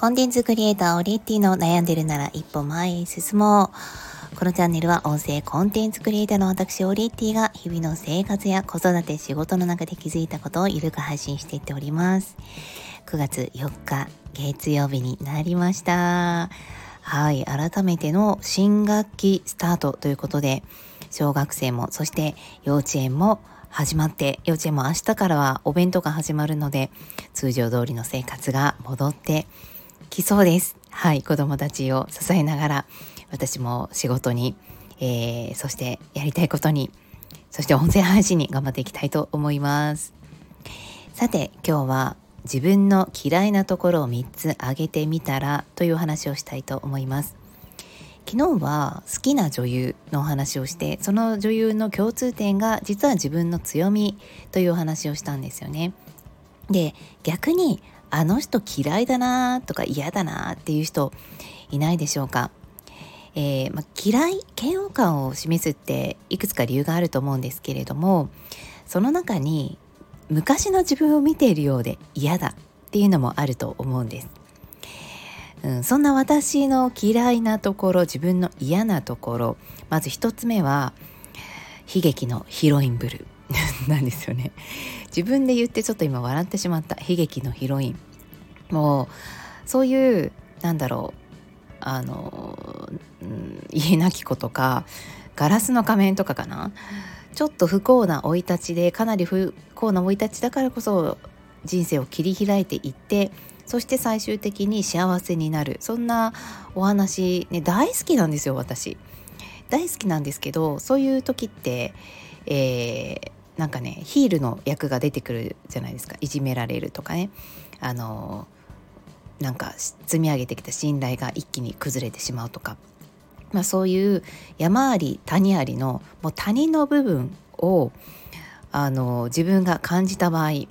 コンテンツクリエイターオリエッティの悩んでるなら一歩前へ進もう。このチャンネルは音声コンテンツクリエイターの私オリエッティが日々の生活や子育て仕事の中で気づいたことをゆるく配信していっております。9月4日月曜日になりました。はい、改めての新学期スタートということで、小学生もそして幼稚園も始まって幼稚園も明日からはお弁当が始まるので通常通りの生活が戻ってきそうです。はい、子供たちを支えながら私も仕事に、えー、そしてやりたいことにそして音声配信に頑張っていきたいと思います。さて今日は自分の嫌いなところを3つ挙げてみたらという話をしたいと思います。昨日は好きな女優のお話をしてその女優の共通点が実は自分の強みというお話をしたんですよね。で逆にあの人嫌いだなとか嫌だなっていう人いないでしょうか、えー、ま嫌い嫌悪感を示すっていくつか理由があると思うんですけれどもその中に昔の自分を見ているようで嫌だっていうのもあると思うんです、うん、そんな私の嫌いなところ自分の嫌なところまず一つ目は悲劇のヒロインブルー。なんですよね。自分で言ってちょっと今笑ってしまった。悲劇のヒロイン。もうそういうなんだろう。あの、家なき子とかガラスの仮面とかかな。ちょっと不幸な生い立ちでかなり不幸な生い立ちだからこそ人生を切り開いていってそして最終的に幸せになる。そんなお話ね大好きなんですよ私。大好きなんですけどそういう時って、えー、なんかねヒールの役が出てくるじゃないですか。いじめられるとかね。あのなんか積み上げてきた信頼が一気に崩れてしまうとか、まあ、そういう山あり谷ありのもう谷の部分をあの自分が感じた場合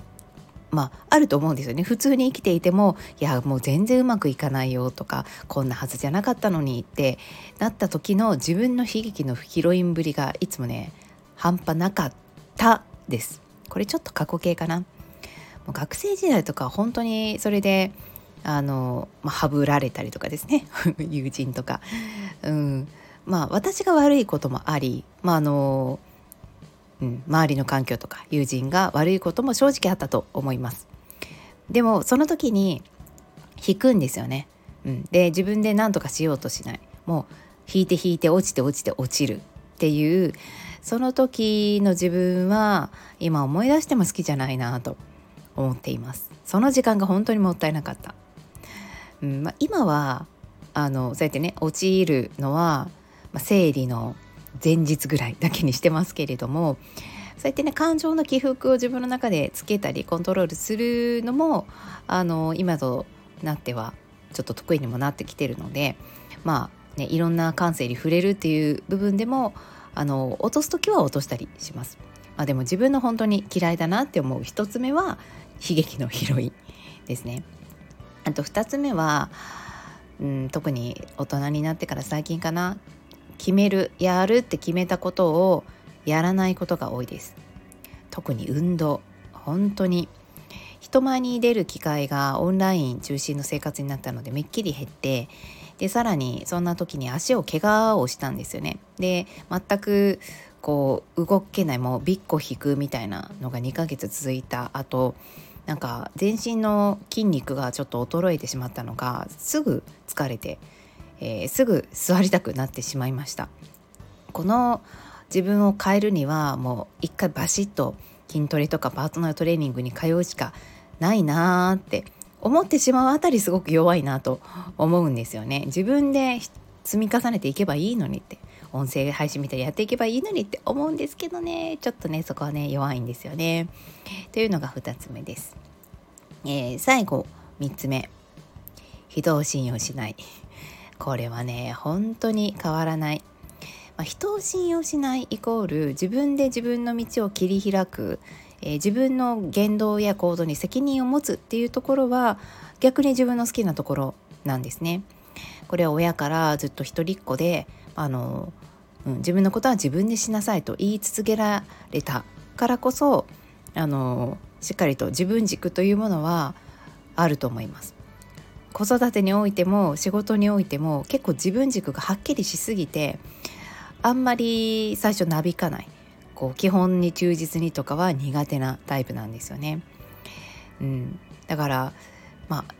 まあ、あると思うんですよね。普通に生きていてもいやもう全然うまくいかないよとかこんなはずじゃなかったのにってなった時の自分の悲劇のヒロインぶりがいつもね半端なかったです。これちょっと過去形かな。もう学生時代とか本当にそれであの、まあ、はぶられたりとかですね。友人とか、うん、まあ私が悪いこともあり、まああのうん、周りの環境とか友人が悪いことも正直あったと思います。でもその時に引くんですよね、うん、で自分で何とかしようとしない。もう引いて引いて落ちて落ちて落ちるっていうその時の自分は今思い出しても好きじゃないなと思っています。その時間が本当にもったいなかった、うんまあ、今はあのそうやってね陥るのは、まあ、生理の前日ぐらいだけにしてますけれどもそうやってね感情の起伏を自分の中でつけたりコントロールするのもあの今となってはちょっと得意にもなってきてるのでまあねいろんな感性に触れるっていう部分でもあの落とす時は落としたりします。まあ、でも自分の本当に嫌いだなって思う一つ目は悲劇のヒロインですね。あと2つ目は、うん、特に大人になってから最近かな決めるやるって決めたことをやらないことが多いです。特に運動本当に人前に出る機会がオンライン中心の生活になったのでめっきり減ってでさらにそんな時に足を怪我をしたんですよね。で全くこう動けないもうびっこ引くみたいなのが2ヶ月続いた後なんか全身の筋肉がちょっと衰えてしまったのがすぐ疲れて、えー、すぐ座りたくなってしまいました。この自分を変えるにはもう一回バシッと筋トレとかパートナートレーニングに通うしかないなーって思ってしまうあたりすごく弱いなと思うんですよね。自分で積み重ねていけばいいのにって音声配信みたいにやっていけばいいのにって思うんですけどねちょっとねそこはね弱いんですよね。というのが2つ目です。えー、最後3つ目人を信用しない。これはね本当に変わらない。まあ、人を信用しないイコール自分で自分の道を切り開くえー、自分の言動や行動に責任を持つっていうところは逆に自分の好きなところなんですね。これは親からずっと一人っ子であの、うん、自分のことは自分でしなさいと言い続けられたからこそあのしっかりと自分軸というものはあると思います。子育てにおいても仕事においても結構自分軸がはっきりしすぎてあんまり最初なびかないこう基本に忠実にとかは苦手なタイプなんですよね。うん、だからまあ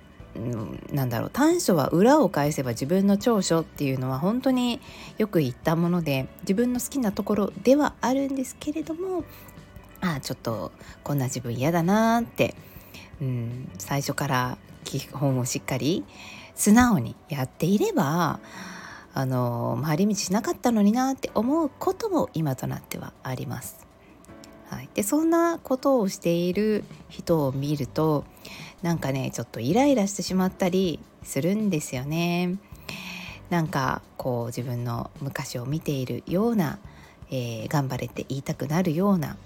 なんだろう短所は裏を返せば自分の長所っていうのは本当によく言ったもので自分の好きなところではあるんですけれどもああちょっとこんな自分嫌だなって、うん、最初から基本をしっかり素直にやっていればあの回り道しなかったのになって思うことも今となってはあります。はい、でそんなことをしている人を見るとなんかねちょっとイライラしてしまったりするんですよね。なんかこう自分の昔を見ているような、えー、頑張れって言いたくなるような、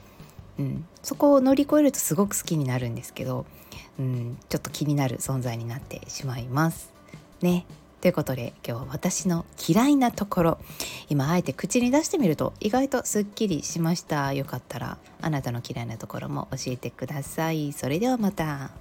うん、そこを乗り越えるとすごく好きになるんですけど、うん、ちょっと気になる存在になってしまいます。ね。ということで今日は私の嫌いなところ。今あえて口に出してみると意外とすっきりしました。よかったらあなたの嫌いなところも教えてください。それではまた。